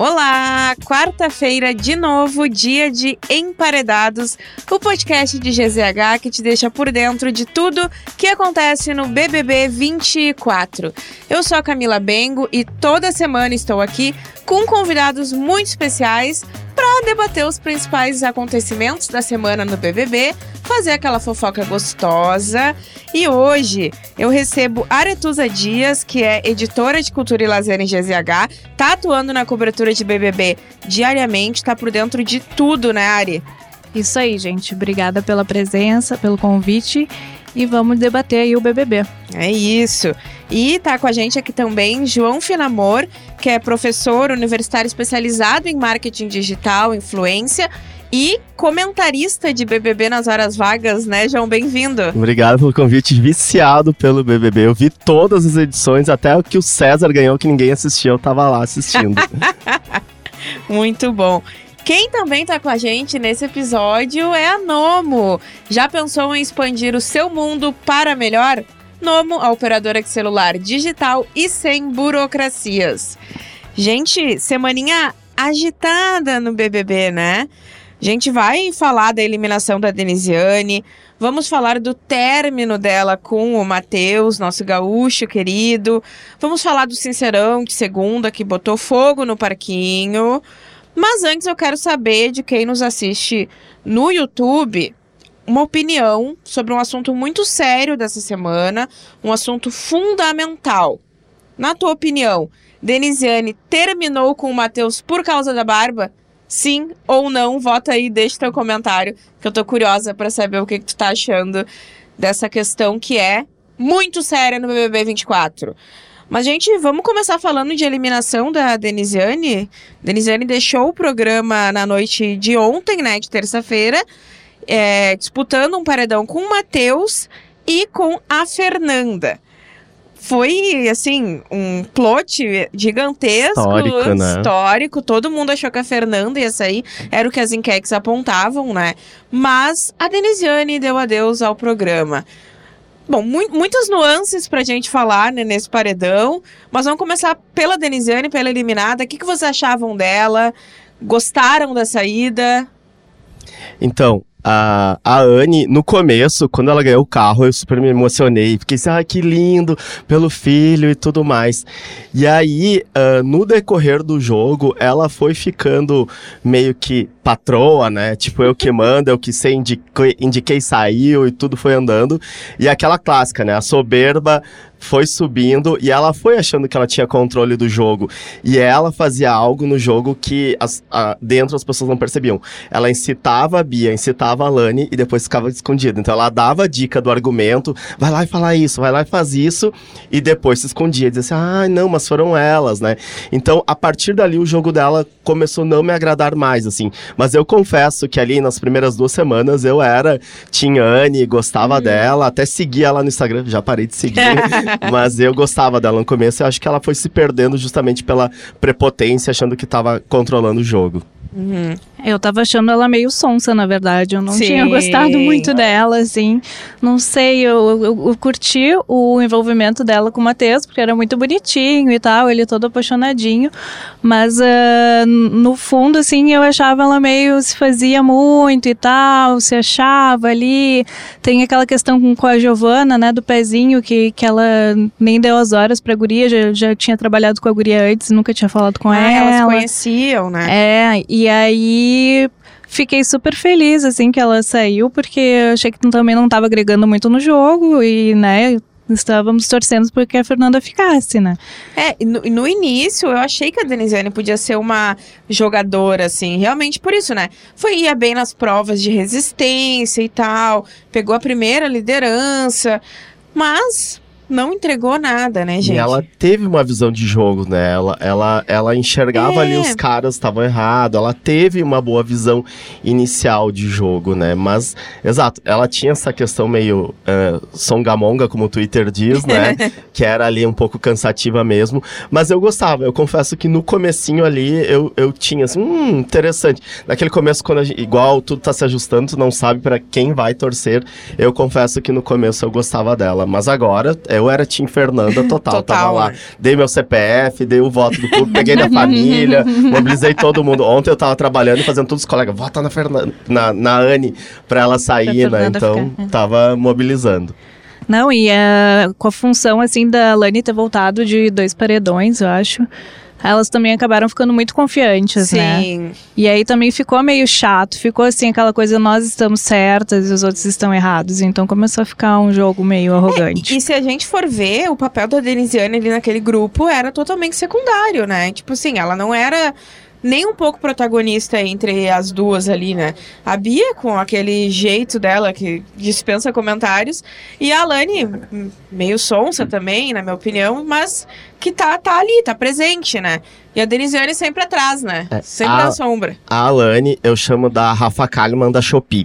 Olá! Quarta-feira, de novo, dia de Emparedados, o podcast de GZH que te deixa por dentro de tudo que acontece no BBB 24. Eu sou a Camila Bengo e toda semana estou aqui com convidados muito especiais para debater os principais acontecimentos da semana no BBB, fazer aquela fofoca gostosa. E hoje eu recebo Aretusa Dias, que é editora de cultura e lazer em GZH, tá atuando na cobertura de BBB diariamente, tá por dentro de tudo, né, Ari? Isso aí, gente. Obrigada pela presença, pelo convite e vamos debater aí o BBB. É isso. E tá com a gente aqui também João Finamor, que é professor universitário especializado em marketing digital, influência e comentarista de BBB nas horas vagas, né, João? Bem-vindo. Obrigado pelo convite, viciado pelo BBB. Eu vi todas as edições, até o que o César ganhou, que ninguém assistiu, eu tava lá assistindo. Muito bom. Quem também tá com a gente nesse episódio é a Nomo. Já pensou em expandir o seu mundo para melhor? Nomo, a operadora de celular digital e sem burocracias. Gente, semaninha agitada no BBB, né? A gente vai falar da eliminação da Denisiane, vamos falar do término dela com o Matheus, nosso gaúcho querido. Vamos falar do Sincerão de segunda que botou fogo no parquinho. Mas antes eu quero saber de quem nos assiste no YouTube uma opinião sobre um assunto muito sério dessa semana, um assunto fundamental. Na tua opinião, Denisiane terminou com o Matheus por causa da barba? Sim ou não? Vota aí, deixa teu comentário, que eu tô curiosa para saber o que, que tu tá achando dessa questão que é muito séria no BBB 24. Mas, gente, vamos começar falando de eliminação da Denisiane. Denisiane deixou o programa na noite de ontem, né, de terça-feira, é, disputando um paredão com o Matheus e com a Fernanda. Foi, assim, um plot gigantesco, Histórico, né? histórico. Todo mundo achou que a Fernanda ia sair. Era o que as enquetes apontavam, né? Mas a Denisiane deu adeus ao programa. Bom, mu muitas nuances pra gente falar né, nesse paredão, mas vamos começar pela Denisiane, pela eliminada. O que, que vocês achavam dela? Gostaram da saída? Então, a, a Anne, no começo, quando ela ganhou o carro, eu super me emocionei. Fiquei assim, ah, que lindo, pelo filho e tudo mais. E aí, uh, no decorrer do jogo, ela foi ficando meio que patroa, né? Tipo, eu que mando, eu que sei, indiquei, indiquei saiu e tudo foi andando. E aquela clássica, né? A soberba foi subindo e ela foi achando que ela tinha controle do jogo. E ela fazia algo no jogo que as, a, dentro as pessoas não percebiam. Ela incitava a Bia, incitava a Lani e depois ficava escondida. Então ela dava a dica do argumento, vai lá e fala isso, vai lá e faz isso, e depois se escondia. Dizia assim, ah, não, mas foram elas, né? Então, a partir dali, o jogo dela começou a não me agradar mais, assim. Mas eu confesso que ali nas primeiras duas semanas eu era tinha Anne, gostava uhum. dela, até seguia ela no Instagram, já parei de seguir. Mas eu gostava dela no começo e acho que ela foi se perdendo justamente pela prepotência, achando que estava controlando o jogo. Uhum. Eu tava achando ela meio sonsa, na verdade. Eu não Sim. tinha gostado muito dela, assim. Não sei, eu, eu, eu, curti o envolvimento dela com o Matheus, porque era muito bonitinho e tal, ele todo apaixonadinho. Mas uh, no fundo, assim, eu achava ela meio se fazia muito e tal, se achava ali. Tem aquela questão com, com a Giovana, né, do pezinho, que, que ela nem deu as horas pra guria, já, já tinha trabalhado com a guria antes, nunca tinha falado com ah, ela. Elas conheciam, né? É, e aí fiquei super feliz, assim, que ela saiu, porque eu achei que também não estava agregando muito no jogo e, né, estávamos torcendo porque a Fernanda ficasse, né? É, no, no, início eu achei que a Denisiane podia ser uma jogadora, assim, realmente por isso, né? Foi ia bem nas provas de resistência e tal, pegou a primeira liderança, mas não entregou nada, né, gente? E ela teve uma visão de jogo, né? Ela, ela, ela enxergava é. ali os caras estavam errados, ela teve uma boa visão inicial de jogo, né? Mas, exato, ela tinha essa questão meio uh, songamonga, como o Twitter diz, né? que era ali um pouco cansativa mesmo. Mas eu gostava, eu confesso que no comecinho ali eu, eu tinha assim, hum, interessante. Naquele começo, quando gente, igual tudo tá se ajustando, tu não sabe para quem vai torcer. Eu confesso que no começo eu gostava dela. Mas agora é eu era Tim Fernanda total. Total, Tava lá, né? dei meu CPF, dei o voto do clube, peguei da família, mobilizei todo mundo. Ontem eu tava trabalhando e fazendo todos os colegas, vota na, Fernanda, na, na Anne pra ela sair, Pra né? Então, ficar, é. tava mobilizando. Não, e eh, com a função, assim, da Lani ter voltado de dois paredões, eu acho, elas também acabaram ficando muito confiantes, né? Sim. E aí também ficou meio chato, ficou assim aquela coisa, nós estamos certas e os outros estão errados. Então começou a ficar um jogo meio arrogante. E se a gente for ver, o papel da Denisiane ali naquele grupo era totalmente secundário, né? Tipo assim, ela não era nem um pouco protagonista entre as duas ali, né? A Bia, com aquele jeito dela que dispensa comentários, e a Alane, meio sonsa também, na minha opinião, mas que tá, tá ali, tá presente, né? E a Denisiane sempre atrás, né? É, sempre a- na sombra. A Alane, eu chamo da Rafa Kalimann da Shopee.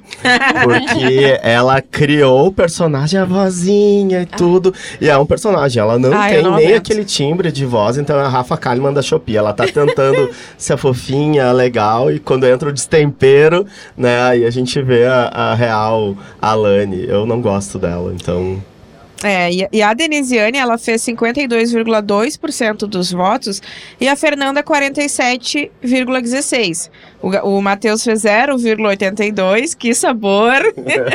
Porque ela criou o personagem, a vozinha e tudo. E é um personagem, ela não Ah, tem não nem aguento. aquele timbre de voz, então é a Rafa Kalimann da Shopee. Ela tá tentando ser fofinha, legal, e quando entra o destempero, né, aí a gente vê a, a real Alane. Eu não gosto dela, então. É, e, e a Denisiane, ela fez 52,2% dos votos e a Fernanda 47,16%. O, o Matheus fez 0,82%, que sabor!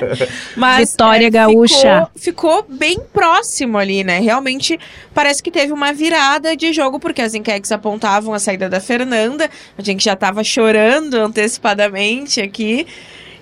Mas Vitória é, gaúcha. Ficou, ficou bem próximo ali, né? Realmente parece que teve uma virada de jogo, porque as enquetes apontavam a saída da Fernanda, a gente já tava chorando antecipadamente aqui.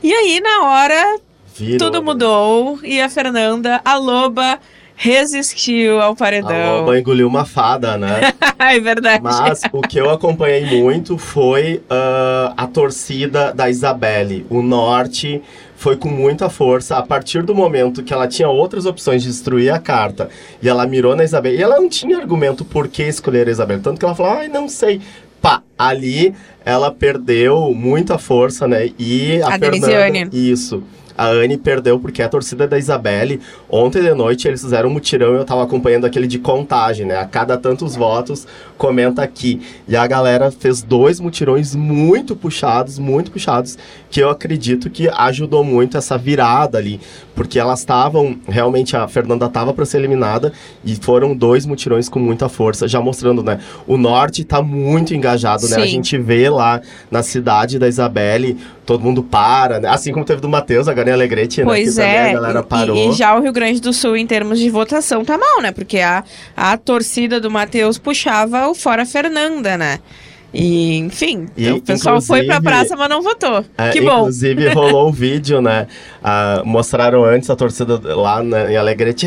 E aí, na hora, Virou, tudo mudou e a Fernanda, a loba, resistiu ao A paredão. loba engoliu uma fada, né? é verdade. Mas o que eu acompanhei muito foi ah, a torcida da Isabelle. O norte foi com muita força. A partir do momento que ela tinha outras opções de destruir a carta e ela mirou na Isabelle, e ela não tinha argumento por que escolher a Isabelle. Tanto que ela falou, ai, não sei. Pá, ali ela perdeu muita força, né? E a, A Fernanda. Denisiane. Isso. A Anne perdeu porque a torcida da Isabelle, ontem de noite eles fizeram um mutirão e eu tava acompanhando aquele de contagem, né? A cada tantos votos, comenta aqui. E a galera fez dois mutirões muito puxados, muito puxados, que eu acredito que ajudou muito essa virada ali. Porque elas estavam, realmente a Fernanda tava para ser eliminada e foram dois mutirões com muita força, já mostrando, né? O norte tá muito engajado, né? A gente vê lá na cidade da Isabelle, todo mundo para, né? Assim como teve do Matheus, agora em Alegrete, né? Pois que também é, a galera e- parou. E, e já o Rio Grande do Sul, em termos de votação, tá mal, né? Porque a, a torcida do Matheus puxava o Fora Fernanda, né? E, enfim, E, então o pessoal foi pra praça, mas não votou. É, que bom. Inclusive, rolou um vídeo, né? Ah, mostraram antes a torcida lá né, em Alegrete.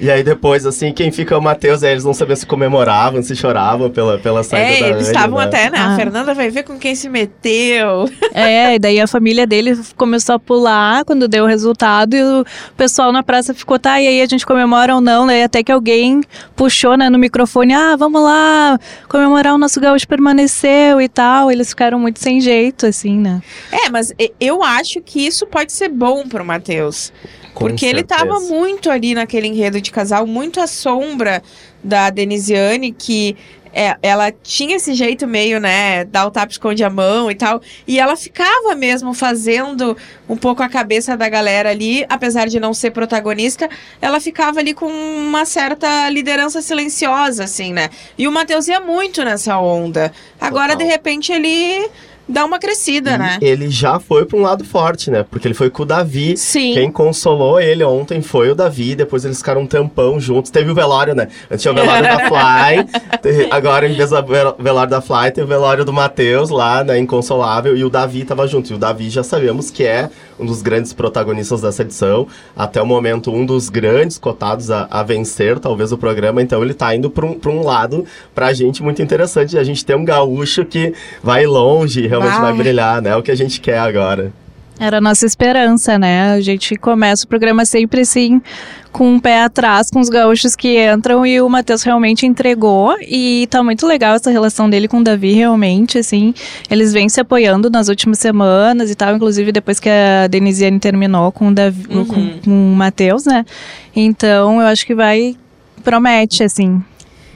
E aí depois, assim, quem fica é o Matheus, aí eles não sabiam se comemoravam, se choravam pela, pela saída É, da eles estavam né? até, né? A Ah. Fernanda vai ver com quem se meteu. É, e daí a família dele começou a pular quando deu o resultado e o pessoal na praça ficou, tá, e aí a gente comemora ou não, né? Até que alguém puxou, né, no microfone, ah, vamos lá, comemorar o nosso gaúcho permaneceu e tal. Eles ficaram muito sem jeito, assim, né? É, mas eu acho que isso pode ser bom pro Matheus. Com Porque ele certeza. tava muito ali naquele enredo de casal, muito à sombra da Denisiane, que é, ela tinha esse jeito meio, né, dar o tapa esconde a mão e tal. E ela ficava mesmo fazendo um pouco a cabeça da galera ali, apesar de não ser protagonista, ela ficava ali com uma certa liderança silenciosa, assim, né? E o Matheus ia muito nessa onda. Agora, Total. de repente, ele dá uma crescida, E né? Ele já foi pra um lado forte, né? Porque ele foi com o Davi. Sim. Quem consolou ele ontem foi o Davi, depois eles ficaram um tampão juntos. Teve o velório, né? Antes tinha o velório da Fly, agora em vez do vel- velório da Fly, tem o velório do Matheus lá, né? Inconsolável, e o Davi tava junto. E o Davi já sabemos que é um dos grandes protagonistas dessa edição. Até o momento, um dos grandes cotados a, a vencer, talvez, o programa. Então ele tá indo pra um, pra um lado, pra gente, muito interessante. A gente tem um gaúcho que vai longe e realmente vai Vai. brilhar, né? É o que a gente quer agora. Era a nossa esperança, né? A gente começa o programa sempre assim, com um pé atrás, com os gaúchos que entram, e o Matheus realmente entregou. E tá muito legal essa relação dele com o Davi, realmente, assim. Eles vêm se apoiando nas últimas semanas e tal, inclusive depois que a Denisiane terminou com o, Davi, Uhum. com, com o Matheus, né? Então eu acho que vai. Promete, assim.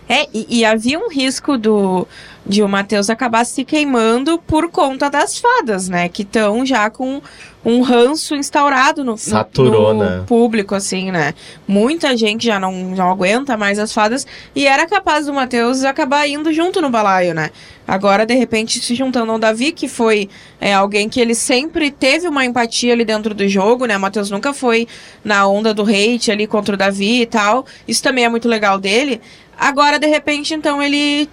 É, e, e havia um risco do de o Matheus acabar se queimando por conta das fadas, né? Que estão já com um ranço instaurado no, no, né? público, assim, né? Muita gente já não, não aguenta mais as fadas e era capaz do Matheus acabar indo junto no balaio, né? Agora, de repente, se juntando ao Davi, que foi é, alguém que ele sempre teve uma empatia ali dentro do jogo, né? O Matheus nunca foi na onda do hate ali contra o Davi e tal. Isso também é muito legal dele. Agora, de repente, então, ele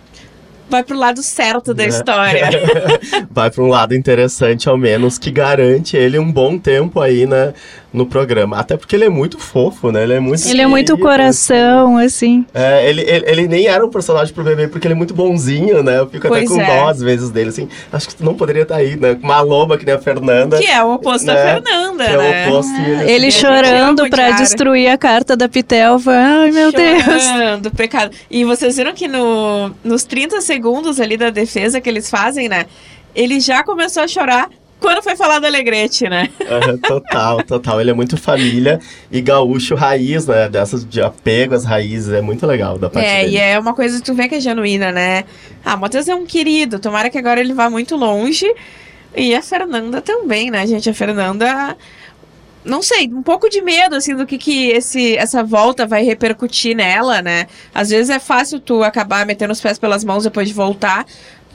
vai pro lado certo da É. história. Vai para um lado interessante, ao menos, que garante ele um bom tempo aí né, no programa. Até porque ele é muito fofo, né? Ele é muito Ele é muito coração, assim. É, ele, ele, ele nem era um personagem pro bebê, porque ele é muito bonzinho, né? Eu fico Pois até com é. dó às vezes dele, assim. Acho que tu não poderia estar aí, né? Com uma loba que nem a Fernanda. que é o oposto da Né? Fernanda, que é o né? oposto ele, Ele Ele chorando pra destruir a carta da Pitelva. Ai, meu Deus. Chorando, pecado. E vocês viram que no, nos 30 segundos ali da defesa que eles fazem, né? Ele já começou a chorar quando foi falar do Alegrete, né? Total, total. Ele é muito família e gaúcho raiz, né? Dessas de apego às raízes. É muito legal da parte É, dele. e é uma coisa que tu vê que é genuína, né? Ah, o Matheus é um querido, tomara que agora ele vá muito longe. E a Fernanda também, né, gente? A Fernanda. Não sei, um pouco de medo, assim, do que, que esse, essa volta vai repercutir nela, né? Às vezes é fácil tu acabar metendo os pés pelas mãos depois de voltar,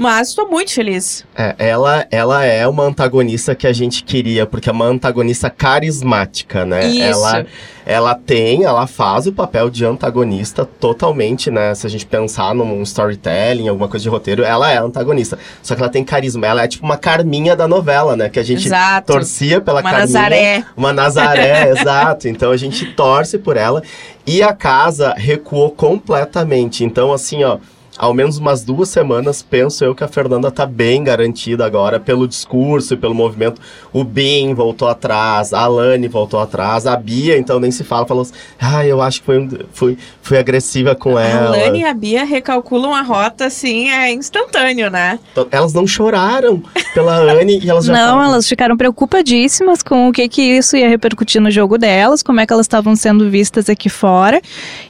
mas tô muito feliz. É, ela, ela é uma antagonista que a gente queria, porque é uma antagonista carismática, né? Isso. Ela, ela tem, ela faz o papel de antagonista totalmente, né? Se a gente pensar num storytelling, alguma coisa de roteiro, ela é antagonista. Só que ela tem carisma, ela é tipo uma Carminha da novela, né? Que a gente Exato. torcia pela Uma Carminha. Nazaré. Uma Nazaré, exato. Então a gente torce por ela. E a casa recuou completamente. Então, assim, ó. Ao menos umas duas semanas, penso eu que a Fernanda tá bem garantida agora pelo discurso e pelo movimento. O Bin voltou atrás, a Alane voltou atrás, a Bia, então nem se fala, falou assim: ah, eu acho que foi, fui, fui agressiva com A ela. Lani e a Bia recalculam a rota, assim, é instantâneo, né? Então, Elas não choraram pela Anne e elas já Não, tavam- elas ficaram preocupadíssimas com o que, que isso ia repercutir no jogo delas, como é que elas estavam sendo vistas aqui fora.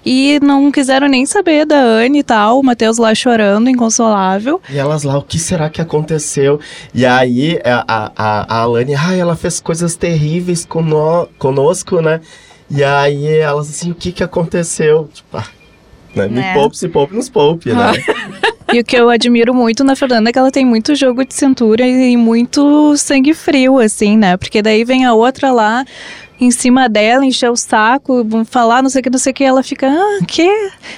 E não quiseram nem saber da Anne e tal, o Matheus lá chorando, inconsolável. E elas lá, o que será que aconteceu? E aí a, a, a, Alane, ai, ela fez coisas terríveis cono, conosco, né? E aí elas assim, o que que aconteceu? Tipo, ah, né? Me Né? poupe, se poupe, nos poupe, né? E o que eu admiro muito na Fernanda é que ela tem muito jogo de cintura e muito sangue frio, assim, né? Porque daí vem a outra lá em cima dela, encher o saco, falar não sei o que, não sei o que, ela fica, ah, que?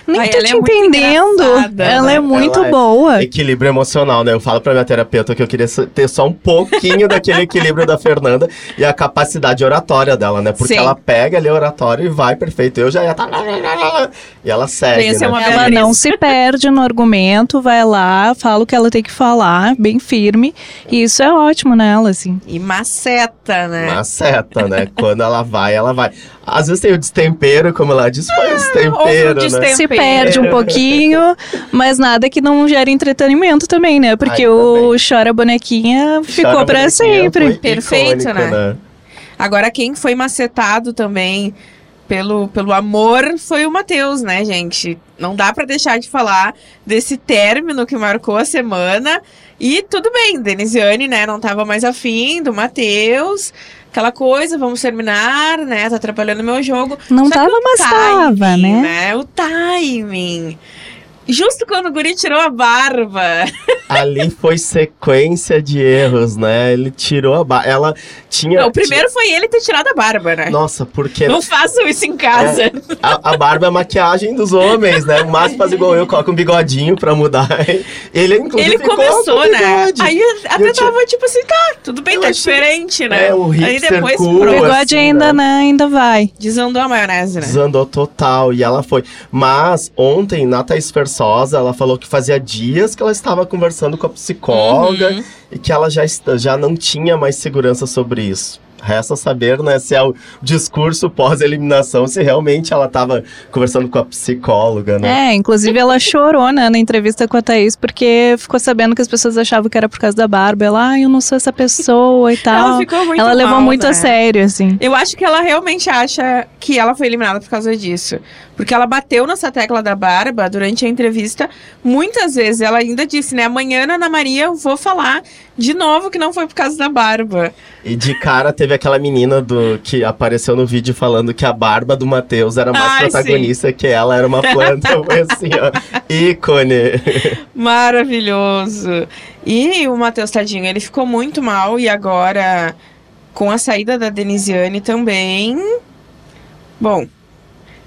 Nem Ai, tô te é entendendo. ela né? é muito Ela é- boa. Equilíbrio emocional, né? Eu falo pra minha terapeuta que eu queria ter só um pouquinho daquele equilíbrio da Fernanda e a capacidade oratória dela, né? Porque Sim. ela pega ali a oratória e vai perfeito. Eu já ia tá... E ela segue, Pensa né? uma Ela não se perde no argumento, vai lá, fala o que ela tem que falar, bem firme. E isso é ótimo nela, assim. E maceta, né? Maceta, né? Quando ela vai, ela vai. Às vezes tem o destempero, como ela diz, foi um destempero, houve um né? destem- Se perde um pouquinho, mas nada que não gere entretenimento também, né? Porque Ainda o. Chora Bonequinha ficou Chora pra Bonequinha sempre. Perfeito, icônico, né? Agora, quem foi macetado também pelo, pelo amor foi o Matheus, né, gente? Não dá pra deixar de falar desse término que marcou a semana. E tudo bem, Denisiane, né, não tava mais afim do Matheus. Aquela coisa, vamos terminar, né? Tá atrapalhando o meu jogo. Não Só tava, mas tava, timing, né? O timing. Justo quando o guri tirou a barba. Ali foi sequência de erros, né? Ele tirou a barba. Ela tinha. Não, o primeiro foi ele ter tirado a barba, né? tinha- Nossa, porque Não façam isso em casa. a, a barba é a maquiagem dos homens, né? O Márcio faz igual eu, coloca um bigodinho pra mudar. Ele, inclusive, Ele ficou começou, com né? Aí até eu tinha- tava tipo assim, tá, tudo bem, Eu tá achei- diferente, né? É, o Aí depois cool, O pronto, bigode assim, ainda, né? né, ainda vai. desandou a maionese, né? Desandou total e ela foi. Mas ontem, na Thaís Versosa, ela falou que fazia dias que ela estava conversando com a psicóloga Uhum. e que ela já, já não tinha mais segurança sobre isso. Resta saber, né, se é o discurso pós-eliminação, se realmente ela estava conversando com a psicóloga, né? É, inclusive ela chorou, né, na entrevista com a Thaís, porque ficou sabendo que as pessoas achavam que era por causa da barba. Ela, ah, eu não sou essa pessoa e Ela tal. ficou muito Ela levou mal, muito né? a sério, assim. Eu acho que ela realmente acha que ela foi eliminada por causa disso. Porque ela bateu nessa tecla da barba durante a entrevista. Muitas vezes ela ainda disse, né? Amanhã, Ana Maria, eu vou falar de novo que não foi por causa da barba. E de cara teve aquela menina do que apareceu no vídeo falando que a barba do Matheus era mais Ai, protagonista sim. que ela era uma planta. assim, ó, ícone. Maravilhoso. E o Matheus Tadinho, ele ficou muito mal e agora com a saída da Denisiane também. Bom,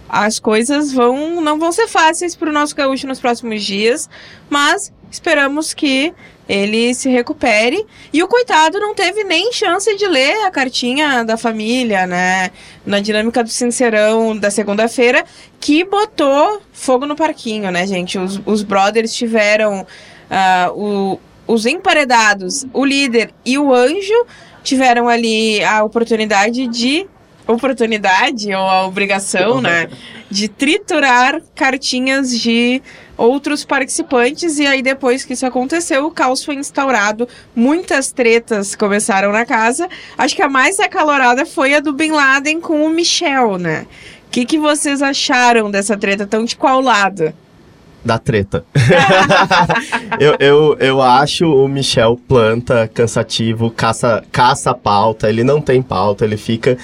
as coisas vão não vão ser fáceis para o nosso gaúcho nos próximos dias, mas esperamos que ele se recupere. E o coitado não teve nem chance de ler a cartinha da família, né? Na dinâmica do Sincerão da segunda-feira, que botou fogo no parquinho, né, gente? Os, os brothers tiveram uh, o, os emparedados, o líder e o anjo, tiveram ali a oportunidade de oportunidade ou a obrigação, né, de triturar cartinhas de outros participantes e aí depois que isso aconteceu, o caos foi instaurado, muitas tretas começaram na casa. Acho que a mais acalorada foi a do Bin Laden com o Michel, né? O que, que vocês acharam dessa treta? Tão de qual lado? da treta. eu, eu, eu acho o Michel planta cansativo, caça, caça pauta, ele não tem pauta, ele fica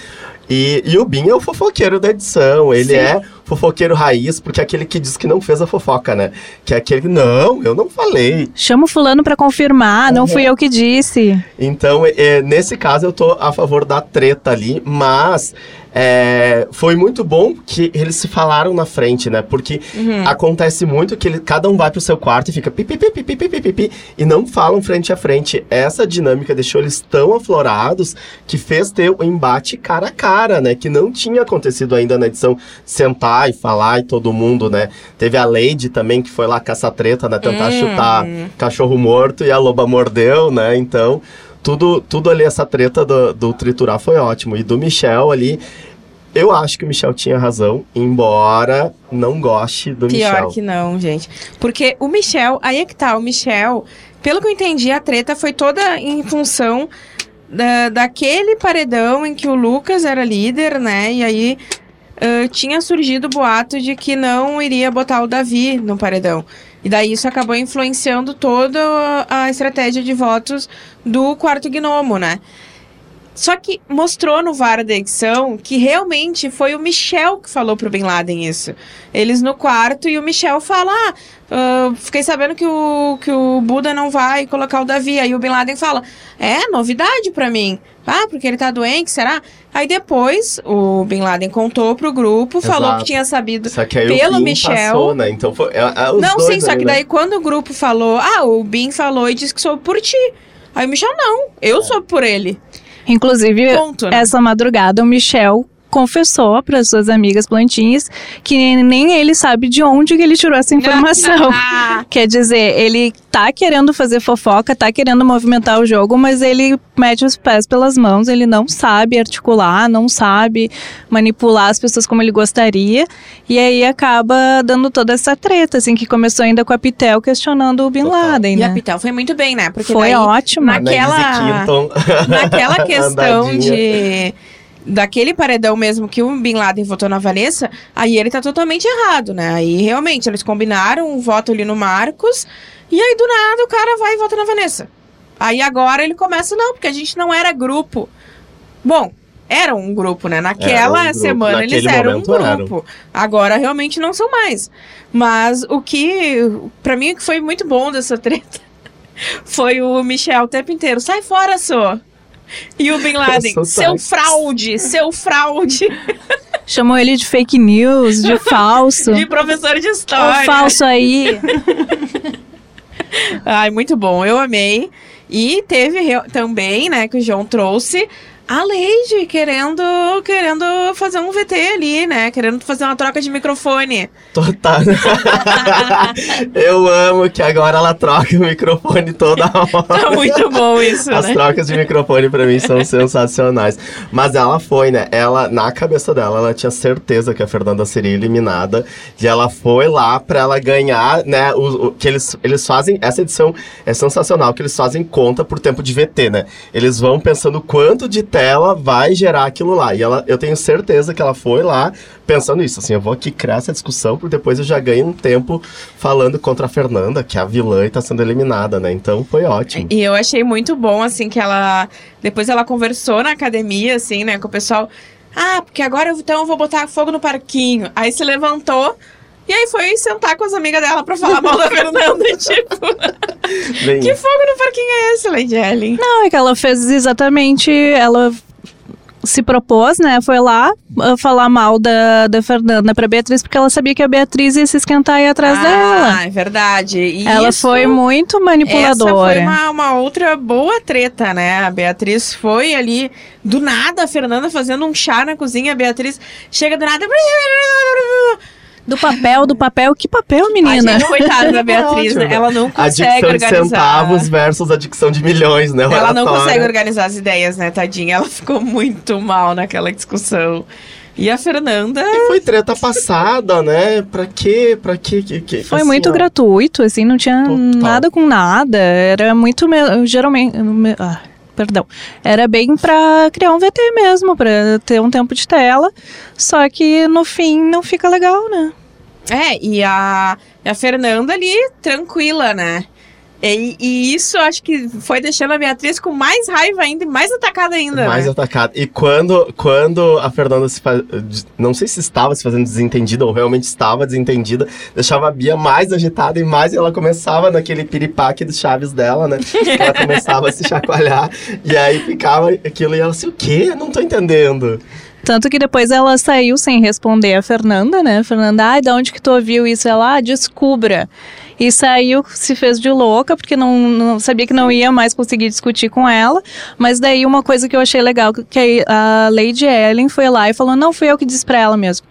e, e o Bin é o fofoqueiro da edição. Ele Sim. é fofoqueiro raiz, porque é aquele que diz que não fez a fofoca, né? Que é aquele que, não, eu não falei. Chama o fulano para confirmar, uhum. não fui eu que disse. Então, é, nesse caso, eu tô a favor da treta ali, mas é, foi muito bom que eles se falaram na frente, né? Porque uhum. acontece muito que ele, cada um vai pro seu quarto e fica pipi, pipi, pipi, pipi, pipi, e não falam frente a frente. Essa dinâmica deixou eles tão aflorados que fez ter o embate cara a cara, né? Que não tinha acontecido ainda na edição sentar e falar e todo mundo, né? Teve a Lady também que foi lá caçar treta, né? Tentar uhum. chutar cachorro morto e a loba mordeu, né? Então tudo, tudo ali, essa treta do, do triturar foi ótimo. E do Michel ali, eu acho que o Michel tinha razão, embora não goste do Pior Michel. Pior que não, gente. Porque o Michel, aí é que tá, o Michel, pelo que eu entendi, a treta foi toda em função da, daquele paredão em que o Lucas era líder, né? E aí uh, tinha surgido o boato de que não iria botar o Davi no paredão. E daí isso acabou influenciando toda a estratégia de votos do quarto gnomo, né? Só que mostrou no VAR da edição que realmente foi o Michel que falou pro Bin Laden isso. Eles no quarto e o Michel fala: ah, uh, fiquei sabendo que o, que o Buda não vai colocar o Davi. Aí o Bin Laden fala: é novidade para mim. Ah, porque ele tá doente, será? Aí depois o Bin Laden contou pro grupo, Exato. falou que tinha sabido só que aí pelo o Bin Michel. Passou, né? Então foi, é, é não, sim, só que daí quando o grupo falou, ah, o Bin falou e disse que soube por ti. Aí o Michel, não, eu é. soube por ele. Inclusive, Ponto, né? essa madrugada, o Michel confessou para suas amigas plantinhas que nem ele sabe de onde que ele tirou essa informação. Quer dizer, ele tá querendo fazer fofoca, tá querendo movimentar o jogo, mas ele mete os pés pelas mãos, ele não sabe articular, não sabe manipular as pessoas como ele gostaria, e aí acaba dando toda essa treta, assim, que começou ainda com a Pitel questionando o Bin Laden, né? E a Pitel foi muito bem, né? Porque foi ótimo. Naquela, naquela questão de daquele paredão mesmo que o Bin Laden votou na Vanessa, aí ele tá totalmente errado, né? Aí realmente eles combinaram um voto ali no Marcos, e aí do nada o cara vai e vota na Vanessa. Aí agora ele começa, não, porque a gente não era grupo. Bom, era um grupo, né? Naquela um grupo. semana Naquele eles eram um grupo. Eram. Agora realmente não são mais. Mas o que, para mim, que foi muito bom dessa treta foi o Michel o tempo inteiro. Sai fora, só. E o Bin Laden, seu fraude, seu fraude. Chamou ele de fake news, de falso. de professor de história. O falso aí. Ai, muito bom, eu amei. E teve também, né, que o João trouxe a Lady querendo, querendo fazer um VT ali, né? Querendo fazer uma troca de microfone. Total. Eu amo que agora ela troca o microfone toda hora. Tá muito bom isso, As né? trocas de microfone para mim são sensacionais. Mas ela foi, né? Ela, na cabeça dela, ela tinha certeza que a Fernanda seria eliminada. E ela foi lá para ela ganhar, né? O, o, que eles, eles fazem. Essa edição é sensacional, que eles fazem conta por tempo de VT, né? Eles vão pensando quanto de Nutella vai gerar aquilo lá. E ela, eu tenho certeza que ela foi lá pensando isso, assim, eu vou aqui criar essa discussão, porque depois eu já ganho um tempo falando contra a Fernanda, que é a vilã e tá sendo eliminada, né? Então foi ótimo. E eu achei muito bom, assim, que ela. Depois ela conversou na academia, assim, né, com o pessoal. Ah, porque agora então eu vou botar fogo no parquinho. Aí se levantou. E aí foi sentar com as amigas dela pra falar mal da Fernanda, tipo. Bem, que fogo no parquinho é esse, Lady Ellen? Não, é que ela fez exatamente. Ela se propôs, né? Foi lá uh, falar mal da, da Fernanda pra Beatriz, porque ela sabia que a Beatriz ia se esquentar aí atrás ah, dela. é verdade. E Ela isso- foi muito Essa manipuladora. foi uma, uma outra boa treta, né? A Beatriz foi ali, do nada, a Fernanda fazendo um chá na cozinha, a Beatriz chega do nada. Do papel, do papel. Que papel, A menina? gente, coitada da Beatriz, né? Ela não a consegue dicção de organizar. centavos versus a dicção de milhões, né? O Ela não oratório. consegue organizar as ideias, né, tadinha? Ela ficou muito mal naquela discussão. E a Fernanda. E foi treta passada, né? Pra quê? Pra quê? Que, que, Foi assim, muito ó, gratuito, assim, não tinha Total. nada com nada. Era muito. me- Geralmente. me- ah, perdão. Era bem pra criar um VT mesmo, pra ter um tempo de tela. Só que no fim não fica legal, né? É, e a, a Fernanda ali, tranquila, né? E, e isso acho que foi deixando a Beatriz com mais raiva ainda e mais atacada ainda. Mais né? atacada. E quando, quando a Fernanda se faz. Não sei se estava se fazendo desentendida ou realmente estava desentendida, deixava a Bia mais agitada e mais ela começava naquele piripaque dos chaves dela, né? ela começava a se chacoalhar. E aí ficava aquilo e ela assim, o quê? Não tô entendendo. Tanto que depois ela saiu sem responder a Fernanda, né? Fernanda, ai, de onde que tu ouviu isso? Ela, ah, descubra. E saiu, se fez de louca, porque não, não sabia que não ia mais conseguir discutir com ela. Mas daí uma coisa que eu achei legal, que a Lady Ellen foi lá e falou, não, fui eu que disse pra ela mesmo.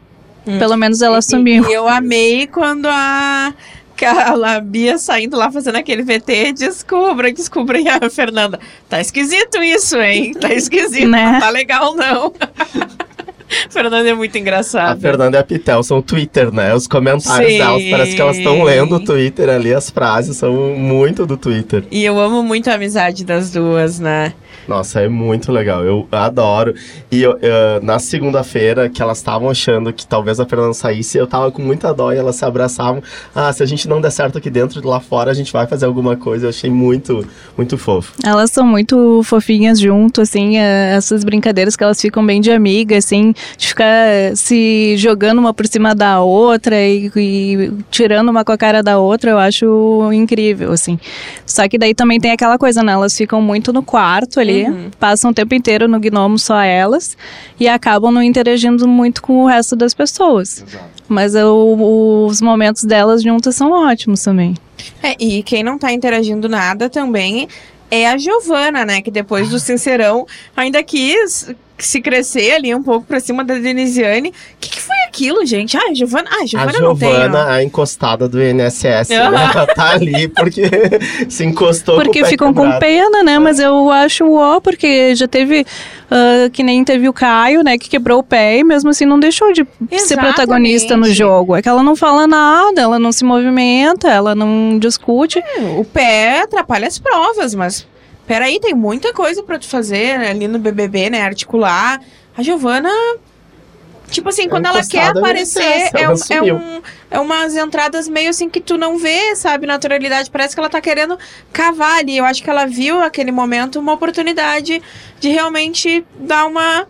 Pelo menos ela assumiu. E eu amei quando a. que a a Bia saindo lá fazendo aquele VT, descubra, descubra e a Fernanda. Tá esquisito isso, hein? Tá esquisito, Né? não tá legal não. Fernanda é muito engraçada. A Fernanda e a Pitel são o Twitter, né? Os comentários Sim. delas, parece que elas estão lendo o Twitter ali, as frases são muito do Twitter. E eu amo muito a amizade das duas, né? Nossa, é muito legal. Eu adoro. E eu, eh, na segunda-feira, que elas estavam achando que talvez a Fernanda saísse, eu tava com muita dó e elas se abraçavam. Ah, se a gente não der certo aqui dentro, lá fora a gente vai fazer alguma coisa. Eu achei muito, muito fofo. Elas são muito fofinhas junto, assim, eh, essas brincadeiras que elas ficam bem de amiga, assim, de ficar se jogando uma por cima da outra e, e tirando uma com a cara da outra, eu acho incrível, assim. Só que daí também tem aquela coisa, né? Elas ficam muito no quarto ali, passam o tempo inteiro no gnomo só elas e acabam não interagindo muito com o resto das pessoas. Mas eu- os momentos delas juntas são ótimos também. É, e quem não tá interagindo nada também é a Giovana, né? Que depois do Sincerão ainda quis se crescer ali um pouco pra cima da Denisiane. O que, que foi aquilo, gente? Ah, a Giovana, ah, a Giovana, a não tem. ó. Giovana, a encostada do INSS, né? Aham. Ela tá ali porque se encostou com o Porque pé ficam com quebrado. pena, né? Mas eu acho ó, porque já teve. ah, que nem teve o Caio, né? Que quebrou o pé e mesmo assim não deixou de ser Exatamente. protagonista no jogo. É que ela não fala nada, ela não se movimenta, ela não discute. O pé atrapalha as provas, mas peraí, tem muita coisa pra tu fazer né, ali no BBB, né? Articular. A Giovana. Tipo assim, quando ela quer aparecer, INSS, é, um, é, um, é umas entradas meio assim que tu não vê, sabe? Naturalidade. Parece que ela tá querendo cavar ali. Eu acho que ela viu aquele momento uma oportunidade de realmente dar uma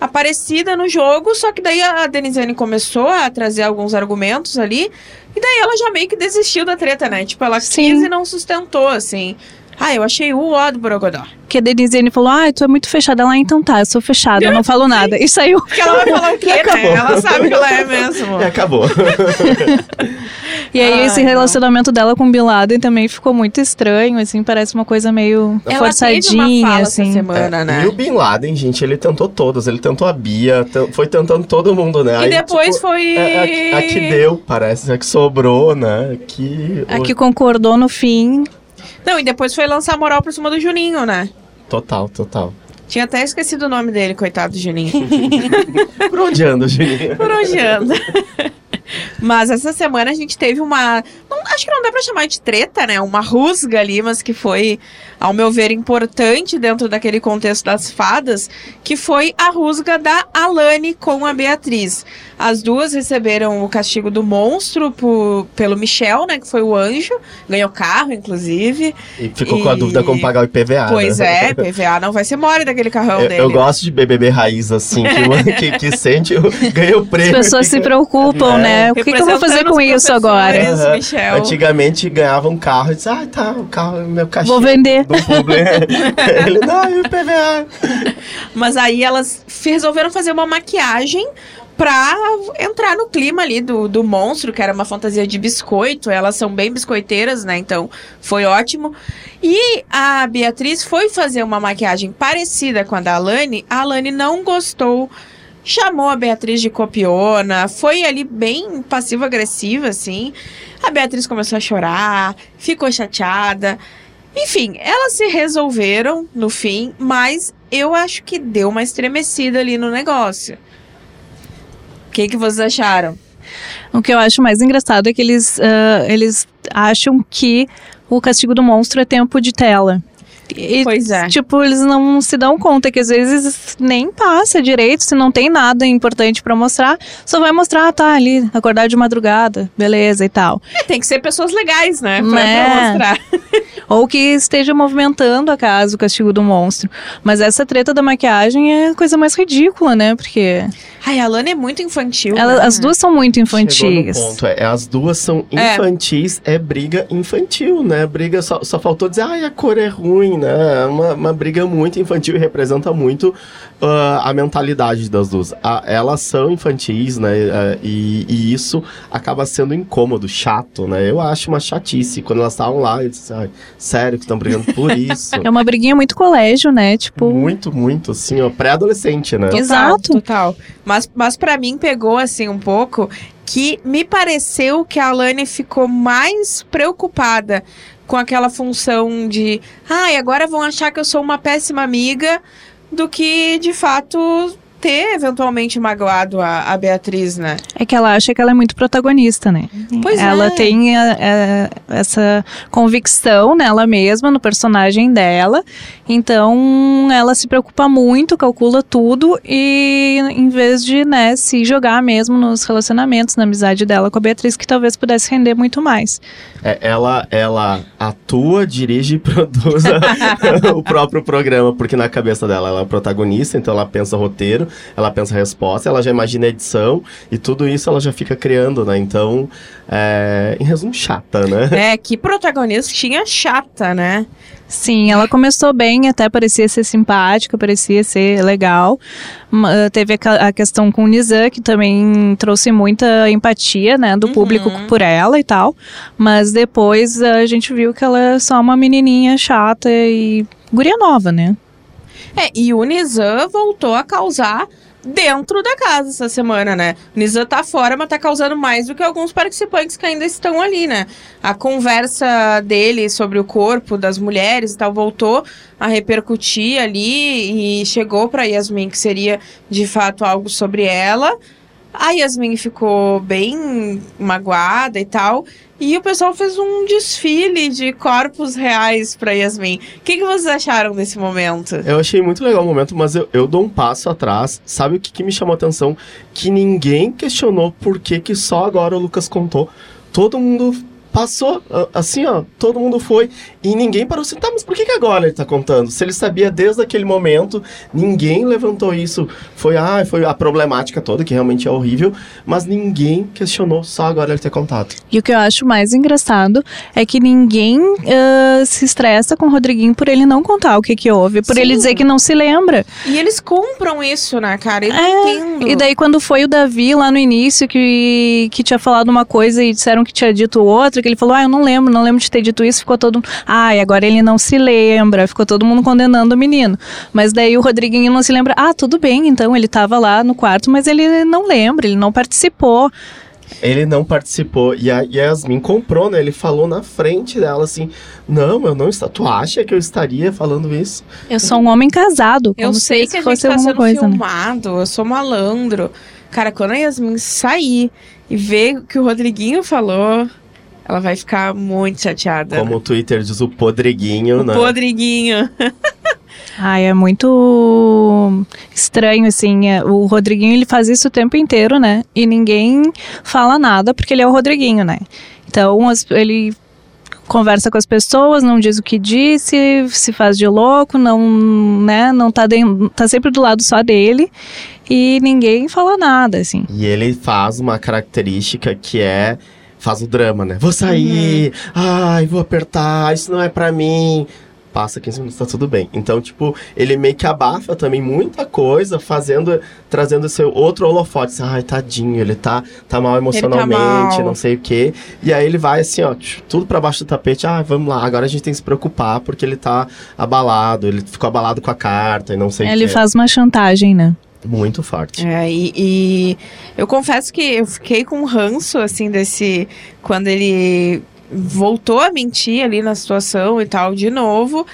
aparecida no jogo. Só que daí a Denisiane começou a trazer alguns argumentos ali. E daí ela já meio que desistiu da treta, né? Tipo, ela Sim. quis e não sustentou, assim. Ah, eu achei o ó do Borogodó. Que a Denisiane falou: Ah, tu é muito fechada. Ela, ah, então tá, eu sou fechada, eu não falo nada. E saiu. Porque ela vai falar o quê, né? Acabou. Ela sabe que ela é mesmo. E acabou. E aí Ai, esse não. relacionamento dela com o Bin Laden também ficou muito estranho, assim, parece uma coisa meio Ela forçadinha, teve uma fala assim. essa semana, né? E o Bin Laden, gente, ele tentou todos. Ele tentou a Bia, foi tentando todo mundo, né? E Aí, depois tipo, foi. É, a, a que deu, parece, a que sobrou, né? Que, A que concordou no fim. Não, e depois foi lançar moral por cima do Juninho, né? Total, total. Tinha até esquecido o nome dele, coitado do Juninho. Por onde anda, Juninho? Por onde anda? Mas essa semana a gente teve uma. Não acho que não dá pra chamar de treta, né? Uma rusga ali, mas que foi, ao meu ver, importante dentro daquele contexto das fadas, que foi a rusga da Alane com a Beatriz. As duas receberam o castigo do monstro por, pelo Michel, né? Que foi o anjo. Ganhou carro, inclusive. E ficou e... com a dúvida como pagar o IPVA. Pois né? é, IPVA não vai ser mole daquele carrão eu, dele. Eu gosto de BBB raiz, assim, que, que, que sente, ganha o prêmio. As pessoas se preocupam, é. né? O que, que, eu vou fazer com isso agora? Uhum. Michel. Antigamente ganhava um carro e dizia, ah, tá, o carro, meu cachorro. Vou vender. Ele, não, e o IPVA? Mas aí elas resolveram fazer uma maquiagem pra entrar no clima ali do, do monstro, que era uma fantasia de biscoito. Elas são bem biscoiteiras, né? Então foi ótimo. E a Beatriz foi fazer uma maquiagem parecida com a da Alane. A Alane não gostou. Chamou a Beatriz de copiona, foi ali bem passivo-agressiva, assim. A Beatriz começou a chorar, ficou chateada. Enfim, elas se resolveram no fim, mas eu acho que deu uma estremecida ali no negócio. O que, que vocês acharam? O que eu acho mais engraçado é que eles, uh, eles acham que o castigo do monstro é tempo de tela. E, pois é. Tipo, eles não se dão conta que às vezes nem passa direito, se não tem nada importante para mostrar, só vai mostrar, ah, tá ali, acordar de madrugada, beleza e tal. É, tem que ser pessoas legais, né? Pra, é. pra mostrar. Ou que esteja movimentando a casa, o castigo do monstro. Mas essa treta da maquiagem é a coisa mais ridícula, né? Porque. Ai, a Lana é muito infantil. Ela, né? As duas são muito infantis. ponto, é, as duas são é. infantis, é, é briga infantil, né? Briga só, só faltou dizer, ai, a cor é ruim, né? É uma, uma briga muito infantil e representa muito uh, a mentalidade das duas. A, elas são infantis, né? Uh, e, e, isso acaba sendo incômodo, chato, né? Eu acho uma chatice. Quando elas estavam lá, eu disse, sério que estão brigando por isso. é uma briguinha muito colégio, né? Tipo. Muito, muito, assim, ó, pré-adolescente, né? Exato. Total. Mas, mas para mim pegou, assim, um pouco que me pareceu que a Alane ficou mais preocupada com aquela função de, ai, ah, agora vão achar que eu sou uma péssima amiga do que de fato ter eventualmente magoado a, a Beatriz, né? É que ela acha que ela é muito protagonista, né? Pois ela é. tem a, a, essa convicção nela mesma, no personagem dela. Então ela se preocupa muito, calcula tudo e em vez de né, se jogar mesmo nos relacionamentos, na amizade dela com a Beatriz, que talvez pudesse render muito mais. É, ela, ela atua, dirige e produz o próprio programa, porque na cabeça dela ela é protagonista, então ela pensa roteiro ela pensa resposta, ela já imagina edição e tudo isso ela já fica criando, né? Então, é, em resumo, chata, né? É, que protagonistinha chata, né? Sim, ela começou bem, até parecia ser simpática, parecia ser legal. Uh, teve a, a, questão com o Nizam, que também trouxe muita empatia, né, do uhum. público por ela e tal. Mas depois a gente viu que ela é só uma menininha chata e guria nova, né? É, e o Nizam voltou a causar dentro da casa essa semana, né? O Nizam tá fora, mas tá causando mais do que alguns participantes que ainda estão ali, né? A conversa dele sobre o corpo das mulheres e tal voltou a repercutir ali e chegou para Yasmin que seria de fato algo sobre ela. A Yasmin ficou bem magoada e tal. E o pessoal fez um desfile de corpos reais pra Yasmin. O que, que vocês acharam desse momento? Eu achei muito legal o momento, mas eu, eu dou um passo atrás. Sabe o que, que me chamou a atenção? Que ninguém questionou por que, que só agora o Lucas contou. Todo mundo passou, assim, ó, todo mundo foi e ninguém parou assim, tá, mas por que, que agora ele tá contando? Se ele sabia desde aquele momento, ninguém levantou isso. Foi, ah, foi a problemática toda, que realmente é horrível, mas ninguém questionou só agora ele ter contado. E o que eu acho mais engraçado é que ninguém uh, se estressa com o Rodriguinho por ele não contar o que que houve, por Sim. ele dizer que não se lembra. E eles compram isso, né, cara? Eu é, entendo. E daí quando foi o Davi lá no início que, que tinha falado uma coisa e disseram que tinha dito outra, que ele falou, ah, eu não lembro, não lembro de ter dito isso, ficou todo ah, e agora ele não se lembra, ficou todo mundo condenando o menino. Mas daí o Rodriguinho não se lembra, ah, tudo bem, então ele estava lá no quarto, mas ele não lembra, ele não participou. Ele não participou. E a Yasmin comprou, né? Ele falou na frente dela assim: Não, eu não está. Tu acha que eu estaria falando isso? Eu sou um homem casado. Eu sei que a gente está sendo coisa, né? filmado, né? eu sou malandro. Cara, quando a Yasmin sair e ver o que o Rodriguinho falou, ela vai ficar muito chateada. Como o Twitter diz, o podreguinho, o né? Podreguinho. Ai, é muito estranho, assim. é, O Rodriguinho, ele faz isso o tempo inteiro, né? E ninguém fala nada, porque ele é o Rodriguinho, né? Então, ele conversa com as pessoas, não diz o que disse, se faz de louco, não, né? Não tá, tá sempre do lado só dele. E ninguém fala nada, assim. E ele faz uma característica que é. Faz o drama, né? Vou sair, ai, vou apertar, isso não é pra mim. Passa 15 minutos, tá tudo bem. Então, tipo, ele meio que abafa também muita coisa, fazendo, trazendo esse outro holofote. Assim, ai, tadinho, ele tá, tá mal emocionalmente, mal. não sei o quê. E aí ele vai assim, ó, tudo pra baixo do tapete. Ah, vamos lá, agora a gente tem que se preocupar porque ele tá abalado, ele ficou abalado com a carta e não sei o Ele quê. faz uma chantagem, né? Muito forte. É, e, e eu confesso que eu fiquei com um ranço, assim, desse. Quando ele voltou a mentir ali na situação e tal, de novo.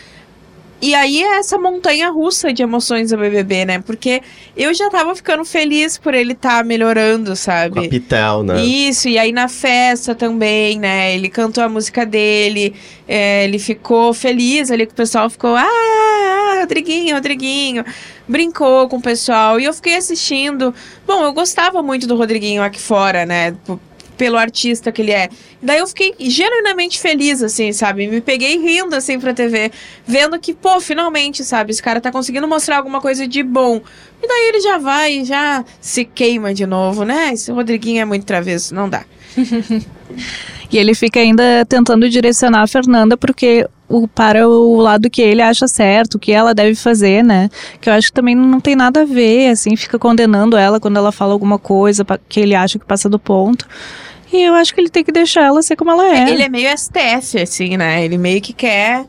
E aí é essa montanha russa de emoções do BBB, né? Porque eu já tava ficando feliz por ele estar melhorando, Com a sabe? Pitel, né? Isso, e aí na festa também, né? Ele cantou a música dele, é, ele ficou feliz ali que o pessoal ficou, ah, Rodriguinho, Rodriguinho. Brincou com o pessoal e eu fiquei assistindo. Bom, eu gostava muito do Rodriguinho aqui fora, né? Pelo artista que ele é. Daí eu fiquei genuinamente feliz, assim, sabe? Me peguei rindo, assim, pra TV, vendo que, pô, finalmente, sabe? Esse cara tá conseguindo mostrar alguma coisa de bom. E daí ele já vai, já se queima de novo, né? Esse Rodriguinho é muito travesso, não dá. E ele fica ainda tentando direcionar a Fernanda porque o, para o lado que ele acha certo, o que ela deve fazer, né? Que eu acho que também não tem nada a ver, assim, fica condenando ela quando ela fala alguma coisa que ele acha que passa do ponto. E eu acho que ele tem que deixar ela ser como ela é. Ele é meio STF, assim, né? Ele meio que quer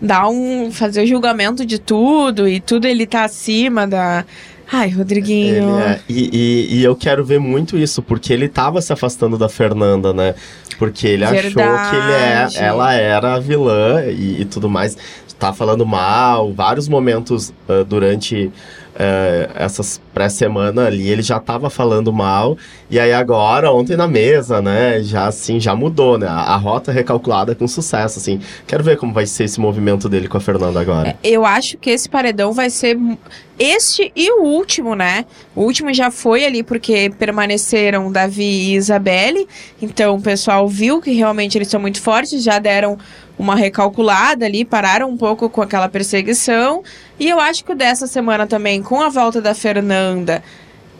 dar um. fazer o julgamento de tudo e tudo ele tá acima da. Ai, Rodriguinho. É- e, e- e eu quero ver muito isso, porque ele tava se afastando da Fernanda, né? Porque ele achou que ele Verdade. é, ela era a vilã e, e tudo mais. Tá falando mal, vários momentos ah, durante ah, essas pré-semana ali, ele já tava falando mal. E aí agora, ontem na mesa, né? Já assim, já mudou, né? A, a rota recalculada com sucesso, assim. Quero ver como vai ser esse movimento dele com a Fernanda agora. Eu acho que esse paredão vai ser este e o último, né? O último já foi ali porque permaneceram Davi e Isabelle. Então o pessoal viu que realmente eles são muito fortes, já deram uma recalculada ali, pararam um pouco com aquela perseguição. E eu acho que dessa semana também, com a volta da Fernanda,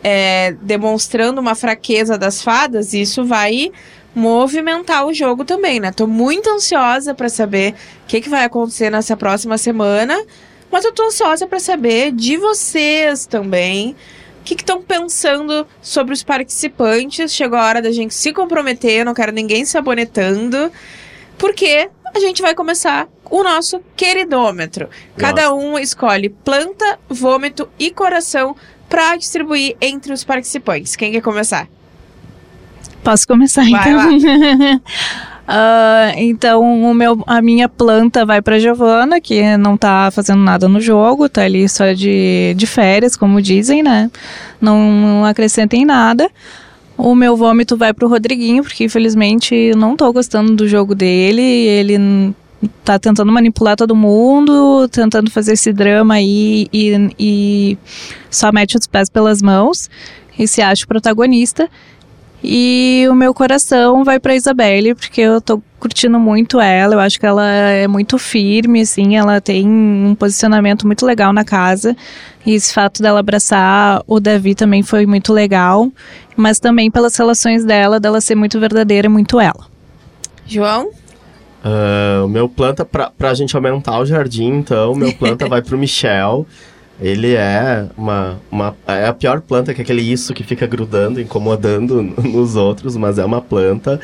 é, demonstrando uma fraqueza das fadas, isso vai movimentar o jogo também, né? Tô muito ansiosa pra saber o que, que vai acontecer nessa próxima semana, mas eu tô ansiosa pra saber de vocês também. O que estão pensando sobre os participantes? Chegou a hora da gente se comprometer, eu não quero ninguém sabonetando, porque a gente vai começar o nosso queridômetro. Cada um escolhe planta, vômito e coração para distribuir entre os participantes. Quem quer começar? Posso começar Vai então? Ah, então, o meu, a minha planta vai para Giovana, que não tá fazendo nada no jogo, tá ali só de, de férias, como dizem, né? Não, não acrescenta em nada. O meu vômito vai pro Rodriguinho, porque infelizmente eu não tô gostando do jogo dele. Ele tá tentando manipular todo mundo, tentando fazer esse drama aí e, e só mete os pés pelas mãos e se acha o protagonista. E o meu coração vai pra Isabelle, porque eu tô curtindo muito ela. Eu acho que ela é muito firme, assim, ela tem um posicionamento muito legal na casa. E esse fato dela abraçar o Davi também foi muito legal. Mas também pelas relações dela, dela ser muito verdadeira e muito ela. João? Ah, o meu planta, pra, pra gente aumentar o jardim, então, o meu planta vai pro Michel. Ele é uma, uma. É a pior planta que aquele isso que fica grudando, incomodando nos outros, mas é uma planta.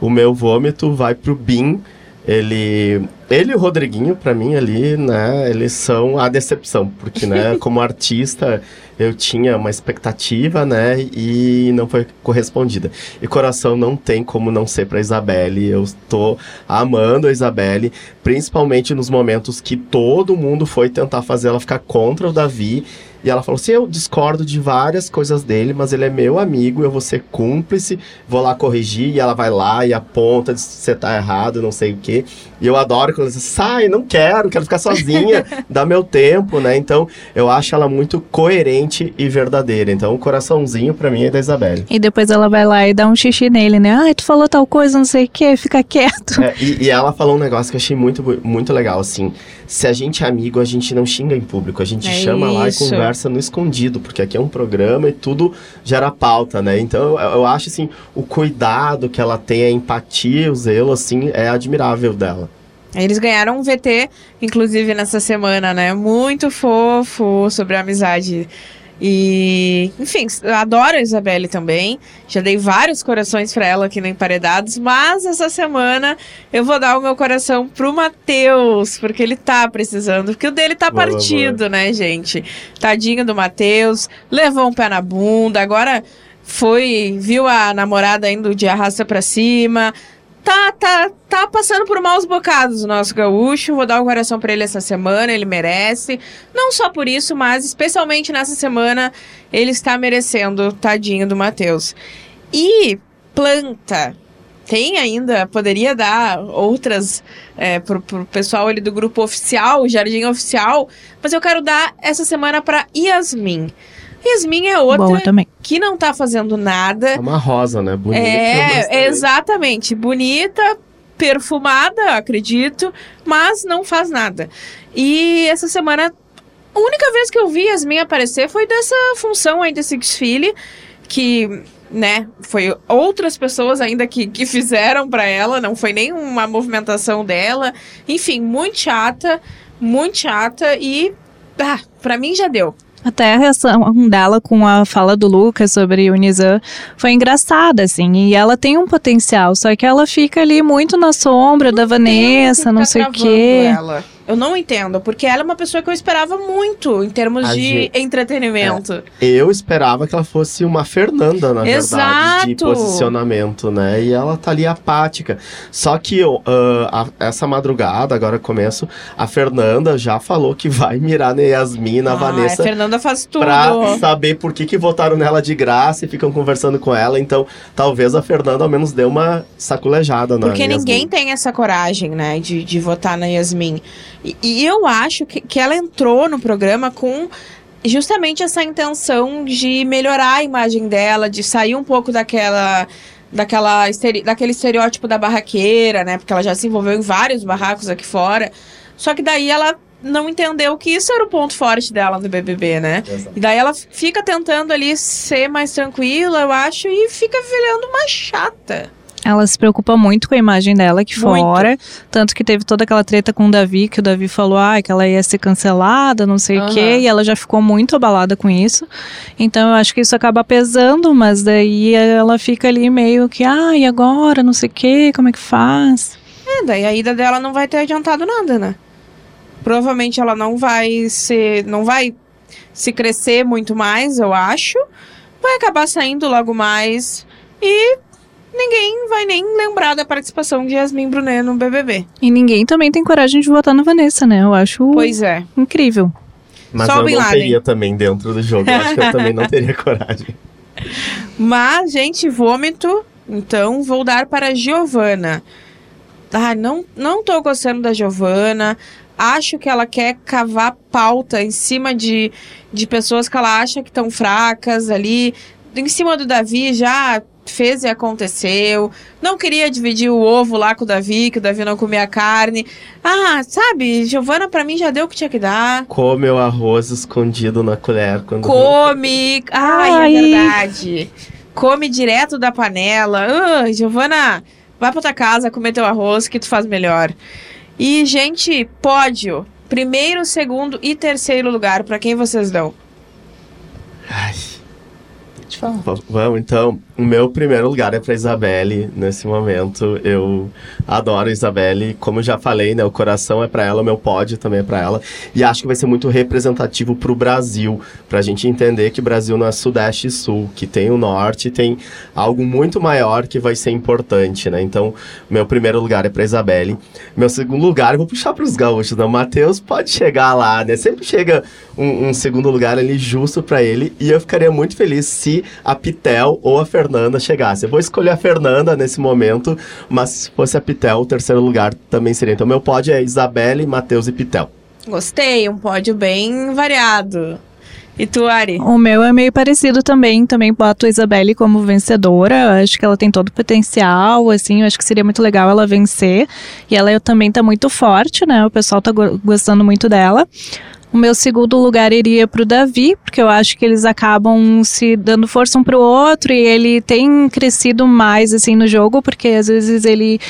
O meu vômito vai pro Bin. Ele. Ele e o Rodriguinho, pra mim, ali, né, eles são a decepção, porque, né, como artista, eu tinha uma expectativa, né, e não foi correspondida. E coração não tem como não ser pra Isabelle. Eu tô amando a Isabelle, principalmente nos momentos que todo mundo foi tentar fazer ela ficar contra o Davi. E ela falou assim: eu discordo de várias coisas dele, mas ele é meu amigo, eu vou ser cúmplice, vou lá corrigir, e ela vai lá e aponta você tá errado, não sei o quê. E eu adoro quando ela diz, sai, não quero, quero ficar sozinha, dá meu tempo, né? Então, eu acho ela muito coerente e verdadeira. Então, o coraçãozinho para mim é da Isabelle. E depois ela vai lá e dá um xixi nele, né? Ai, tu falou tal coisa, não sei o quê, fica quieto. É, e, e ela falou um negócio que eu achei muito, muito legal, assim. Se a gente é amigo, a gente não xinga em público, a gente É chama lá e isso. conversa no escondido, porque aqui é um programa e tudo gera pauta, né? Então eu, eu acho assim, o cuidado que ela tem, a empatia, o zelo, assim, é admirável dela. Eles ganharam um VT, inclusive, nessa semana, né? Muito fofo sobre a amizade. E, enfim, eu adoro a Isabelle também. Já dei vários corações pra ela aqui no Emparedados, mas essa semana eu vou dar o meu coração pro Matheus, porque ele tá precisando, porque o dele tá Boa, partido, né, gente? Tadinho do Matheus, levou um pé na bunda, agora foi, viu a namorada indo de arrasta pra cima. Tá, tá, tá passando por maus bocados o nosso gaúcho. Vou dar o coração pra ele essa semana, ele merece. Não só por isso, mas especialmente nessa semana, ele está merecendo, tadinho do Matheus. E planta. Tem ainda, poderia dar outras é, pro, pro pessoal ali do grupo oficial, Jardim Oficial, mas eu quero dar essa semana pra Yasmin. Yasmin é outra Boa também. que não tá fazendo nada. É uma rosa, né? Bonita. É, exatamente. Bonita, perfumada, acredito, mas não faz nada. E essa semana, a única vez que eu vi Yasmin aparecer foi dessa função aí desse desfile, que, né, foi outras pessoas ainda que, que fizeram pra ela, não foi nem uma movimentação dela. Enfim, muito chata, muito chata e, ah, pra mim já deu. Até a reação dela com a fala do Lucas sobre o Nizam foi engraçada, assim. E ela tem um potencial, só que ela fica ali muito na sombra da Vanessa, não sei o quê. Ela. Eu não entendo, porque ela é uma pessoa que eu esperava muito em termos A de gente- entretenimento. Eu esperava que ela fosse uma Fernanda, na verdade, de Exato. posicionamento, né? E ela tá ali apática. Só que ah, a- essa madrugada, agora começo, a Fernanda já falou que vai mirar na Yasmin na Ah, Vanessa A Fernanda faz tudo. pra saber por que, que votaram nela de graça e ficam conversando com ela. Então, talvez a Fernanda ao menos dê uma saculejada na Porque Yasmin. ninguém tem essa coragem, né, de, de votar na Yasmin. E, e eu acho que, que ela entrou no programa com justamente essa intenção de melhorar a imagem dela, de sair um pouco daquela. Daquela, estere- daquele estereótipo da barraqueira, né? Porque ela já se envolveu em vários barracos aqui fora. Só que daí ela não entendeu que isso era o ponto forte dela no BBB, né? Exato. E daí ela fica tentando ali ser mais tranquila, eu acho, e fica virando uma chata. Ela se preocupa muito com a imagem dela aqui Muito. fora. Tanto que teve toda aquela treta com o Davi, que o Davi falou ah, que ela ia ser cancelada, não sei o Aham. quê. E ela já ficou muito abalada com isso. Então eu acho que isso acaba pesando, mas daí ela fica ali meio que, ah, e agora? Não sei o quê, como é que faz? É, daí a ida dela não vai ter adiantado nada, né? Provavelmente ela não vai ser. não vai se crescer muito mais, eu acho. Vai acabar saindo logo mais. E ninguém vai nem lembrar da participação de Yasmin Brunet no BBB. E ninguém também tem coragem de votar na Vanessa, né? Eu acho Pois é. incrível. Mas Só eu Bin não Laden. teria também dentro do jogo. Eu acho que eu também não teria coragem. Mas, gente, vômito. Então, vou dar para a Giovana. Ah, não, não tô gostando da Giovana. Acho que ela quer cavar pauta em cima de, de pessoas que ela acha que estão fracas ali. Em cima do Davi já fez e aconteceu. Não queria dividir o ovo lá com o Davi, que o Davi não comia carne. Ah, sabe, Giovana pra mim já deu o que tinha que dar. Come o arroz escondido na colher. Quando Come. Ai, Ai. é verdade. Come direto da panela. Ah, Giovana, vai pra tua casa comer teu arroz que tu faz melhor. E, gente, pódio. Primeiro, segundo e terceiro lugar. Pra quem vocês dão? Ai, falar. Vamos, então. O meu primeiro lugar é pra Isabelle. Nesse momento, eu adoro a Isabelle. Como já falei, né? O coração é para ela, o meu pódio também é para ela. E acho que vai ser muito representativo pro Brasil. Pra gente entender que o Brasil não é sudeste e sul, que tem o norte, tem algo muito maior que vai ser importante, né? Então, meu primeiro lugar é pra Isabelle. Meu segundo lugar, eu vou puxar pros gaúchos, né? O Matheus pode chegar lá, né? Sempre chega um, um segundo lugar ali justo para ele. E eu ficaria muito feliz se a Pitel ou a Fernanda chegasse. Eu vou escolher a Fernanda nesse momento, mas se fosse a Pitel, o terceiro lugar também seria. Então, meu pódio é Isabelle, Matheus e Pitel. Gostei, um pódio bem variado. E tu, Ari? O meu é meio parecido também. Também boto a Isabelle como vencedora. Acho que ela tem todo o potencial, assim. Eu acho que seria muito legal ela vencer. E ela também tá muito forte, né? O pessoal tá gostando muito dela. O meu segundo lugar iria para o Davi, porque eu acho que eles acabam se dando força um para o outro e ele tem crescido mais assim no jogo, porque às vezes ele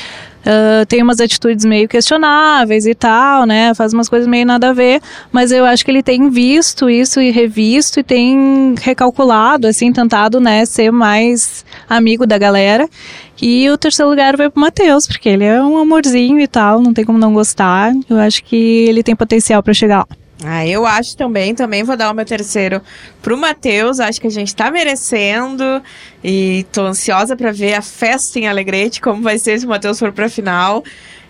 Uh, tem umas atitudes meio questionáveis e tal, né? Faz umas coisas meio nada a ver, mas eu acho que ele tem visto isso e revisto e tem recalculado, assim, tentado, né, ser mais amigo da galera. E o terceiro lugar vai pro Matheus, porque ele é um amorzinho e tal, não tem como não gostar. Eu acho que ele tem potencial para chegar lá. Ah, eu acho também, também vou dar o meu terceiro pro Matheus, acho que a gente tá merecendo e tô ansiosa para ver a festa em Alegrete, como vai ser se o Matheus for pra final.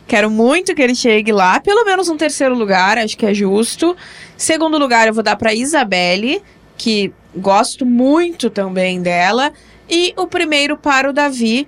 Quero muito que ele chegue lá, pelo menos um terceiro lugar, acho que é justo. Segundo lugar eu vou dar pra Isabelle, que gosto muito também dela. E o primeiro para o Davi,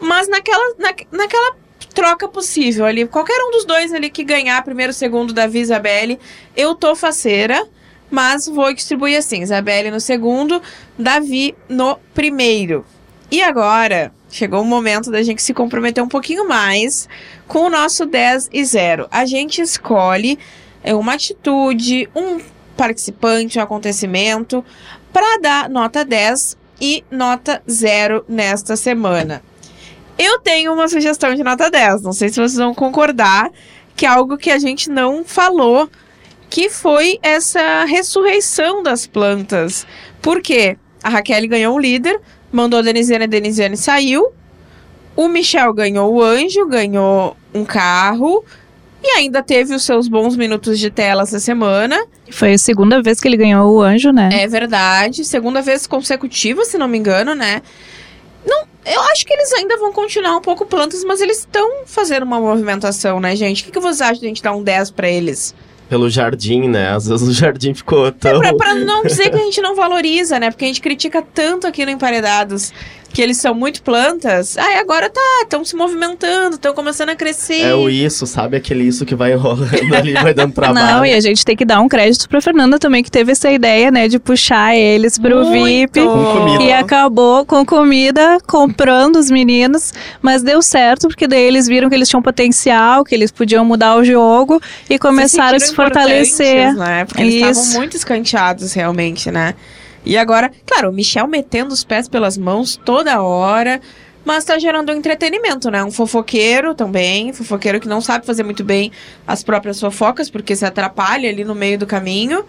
mas naquela, na, naquela troca possível ali. Qualquer um dos dois ali que ganhar primeiro, segundo, Davi Isabelle, eu tô faceira. Mas vou distribuir assim: Isabelle no segundo, Davi no primeiro. E agora, chegou o momento da gente se comprometer um pouquinho mais com o nosso 10 e 0. A gente escolhe é, uma atitude, um participante, um acontecimento, para dar nota 10 e nota 0 nesta semana. Eu tenho uma sugestão de nota 10, não sei se vocês vão concordar, que é algo que a gente não falou, que foi essa ressurreição das plantas. Por quê? A Raquel ganhou um líder, mandou a Denisiane, a Denisiane saiu. O Michel ganhou o anjo, ganhou um carro. E ainda teve os seus bons minutos de tela essa semana. Foi a segunda vez que ele ganhou o anjo, né? É verdade. Segunda vez consecutiva, se não me engano, né? Não, eu acho que eles ainda vão continuar um pouco plantas, mas eles estão fazendo uma movimentação, né, gente? O que, que vocês acham de a gente dar um 10 para eles? Pelo jardim, né? Às vezes o jardim ficou tão. É pra, pra não dizer que a gente não valoriza, né? Porque a gente critica tanto aqui no Emparedados que eles são muito plantas, aí agora tá, estão se movimentando, estão começando a crescer. É o isso, sabe? Aquele isso que vai enrolando ali, vai dando trabalho. Não, e a gente tem que dar um crédito pra Fernanda também, que teve essa ideia, né, de puxar eles pro muito. VIP. Com comida. E acabou com comida, comprando os meninos, mas deu certo, porque daí eles viram que eles tinham potencial, que eles podiam mudar o jogo e começaram a se fortalecer. Né? Porque eles estavam muito escanteados, realmente, né? E agora, claro, o Michel metendo os pés pelas mãos toda hora, mas tá gerando um entretenimento, né? Um fofoqueiro também, fofoqueiro que não sabe fazer muito bem as próprias fofocas, porque se atrapalha ali no meio do caminho.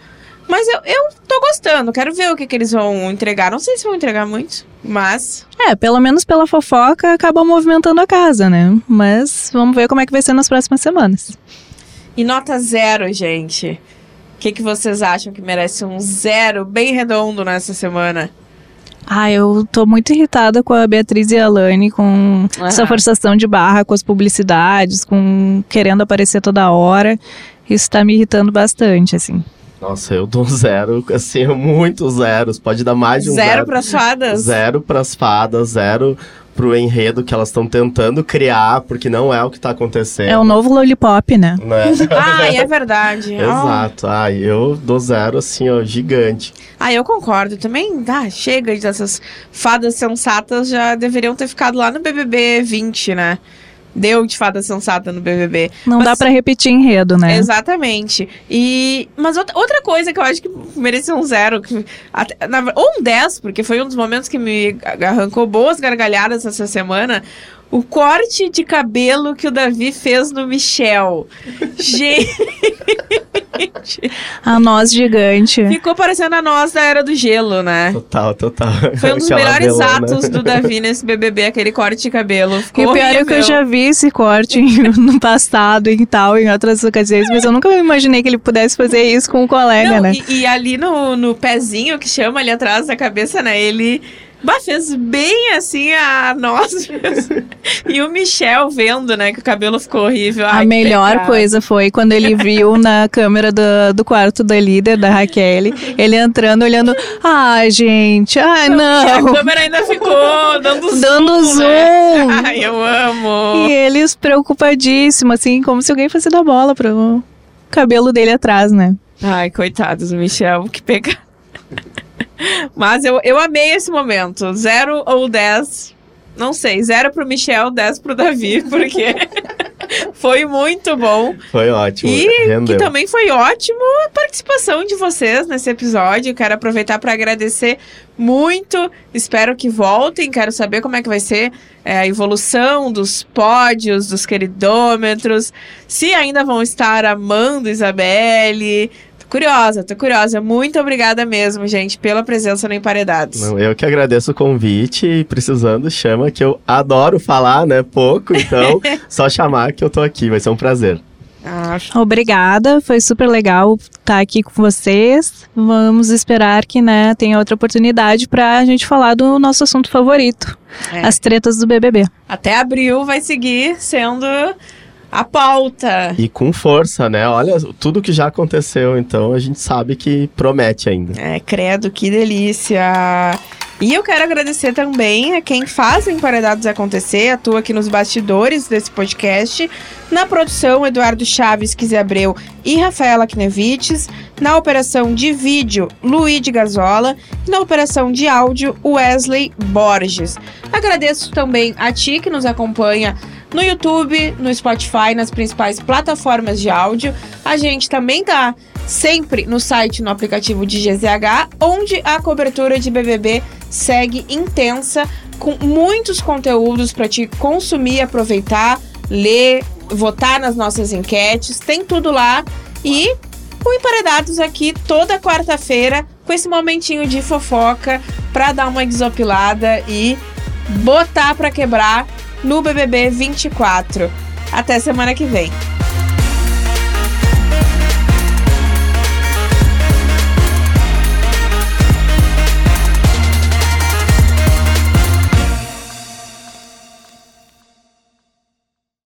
Mas eu, eu tô gostando, quero ver o que, que eles vão entregar. Não sei se vão entregar muito, mas. É, pelo menos pela fofoca acaba movimentando a casa, né? Mas vamos ver como é que vai ser nas próximas semanas. E nota zero, gente. O que, que vocês acham que merece um zero bem redondo nessa semana? Ah, eu tô muito irritada com a Beatriz e a Alane, com uhum. essa forçação de barra, com as publicidades, com querendo aparecer toda hora. Isso tá me irritando bastante, assim. Nossa, eu dou zero, assim, muitos zeros. Pode dar mais de um zero. Zero pras fadas? Zero pras fadas, zero pro enredo que elas estão tentando criar, porque não é o que tá acontecendo. É o novo lollipop, né? né? Ai, é verdade. Exato. Ai, eu dou zero assim, ó, gigante. Ah, eu concordo. Também, ah, chega dessas fadas sensatas, já deveriam ter ficado lá no BBB 20, né? Deu de fada sensata no BBB. Não mas, dá para repetir enredo, né? Exatamente. E mas outra coisa que eu acho que merecia um zero, que, até, na, ou um 10, porque foi um dos momentos que me arrancou boas gargalhadas essa semana. O corte de cabelo que o Davi fez no Michel. Gente. A noz gigante. ficou parecendo a nós da Era do Gelo, né? Total, total. Foi um dos Aquela melhores velona. atos do Davi nesse BBB, aquele corte de cabelo. Ficou E o pior é que eu já vi esse corte no passado e tal, em outras ocasiões, mas eu nunca imaginei que ele pudesse fazer isso com um colega, Não, né? e, e ali no, no pezinho que chama ali atrás da cabeça, né? Ele bah, fez bem assim a nós. E o Michel vendo, né, que o cabelo ficou horrível. A Ai, que melhor pecado. coisa foi quando ele viu na câmera do, do quarto da líder, da Raquel, ele entrando, olhando. Ai, gente, ai, a não. câmera ainda ficou dando zoom. Dando zoom. Né? Ai, eu amo. E eles preocupadíssimos, assim, como se alguém fosse dar bola pro cabelo dele atrás, né? Ai, coitados do Michel, que pecado. Mas eu, eu amei esse momento. Zero ou dez. Não sei, zero pro Michel, dez pro Davi, porque foi muito bom. Foi ótimo. E rendeu. que também foi ótimo a participação de vocês nesse episódio. Quero aproveitar para agradecer muito. Espero que voltem. Quero saber como é que vai ser é, a evolução dos pódios, dos queridômetros. Se ainda vão estar amando Isabelle. Curiosa, tô curiosa. Muito obrigada mesmo, gente, pela presença no Emparedados. Não, eu que agradeço o convite e precisando, chama que eu adoro falar, né? Pouco, então só chamar que eu tô aqui, vai ser um prazer. Ah, Obrigada, foi super legal estar aqui com vocês. Vamos esperar que, né, tenha outra oportunidade pra gente falar do nosso assunto favorito, é. as tretas do BBB. Até abril vai seguir sendo a pauta. E com força, né? Olha tudo que já aconteceu, então a gente sabe que promete ainda. É, credo, que delícia! E eu quero agradecer também a quem faz o Emparedados acontecer, atua aqui nos bastidores desse podcast, na produção Eduardo Chaves Quiseabreu e Rafaela Knevites, na operação de vídeo Luigi Gazola e na operação de áudio Wesley Borges. Agradeço também a ti que nos acompanha no YouTube, no Spotify, nas principais plataformas de áudio. A gente também tá sempre no site, no aplicativo de GZH, onde a cobertura de BBB segue intensa, com muitos conteúdos para te consumir, aproveitar, ler, votar nas nossas enquetes. Tem tudo lá. E o Emparedados aqui toda quarta-feira, com esse momentinho de fofoca para dar uma desopilada e botar para quebrar no BBB 24. Até semana que vem.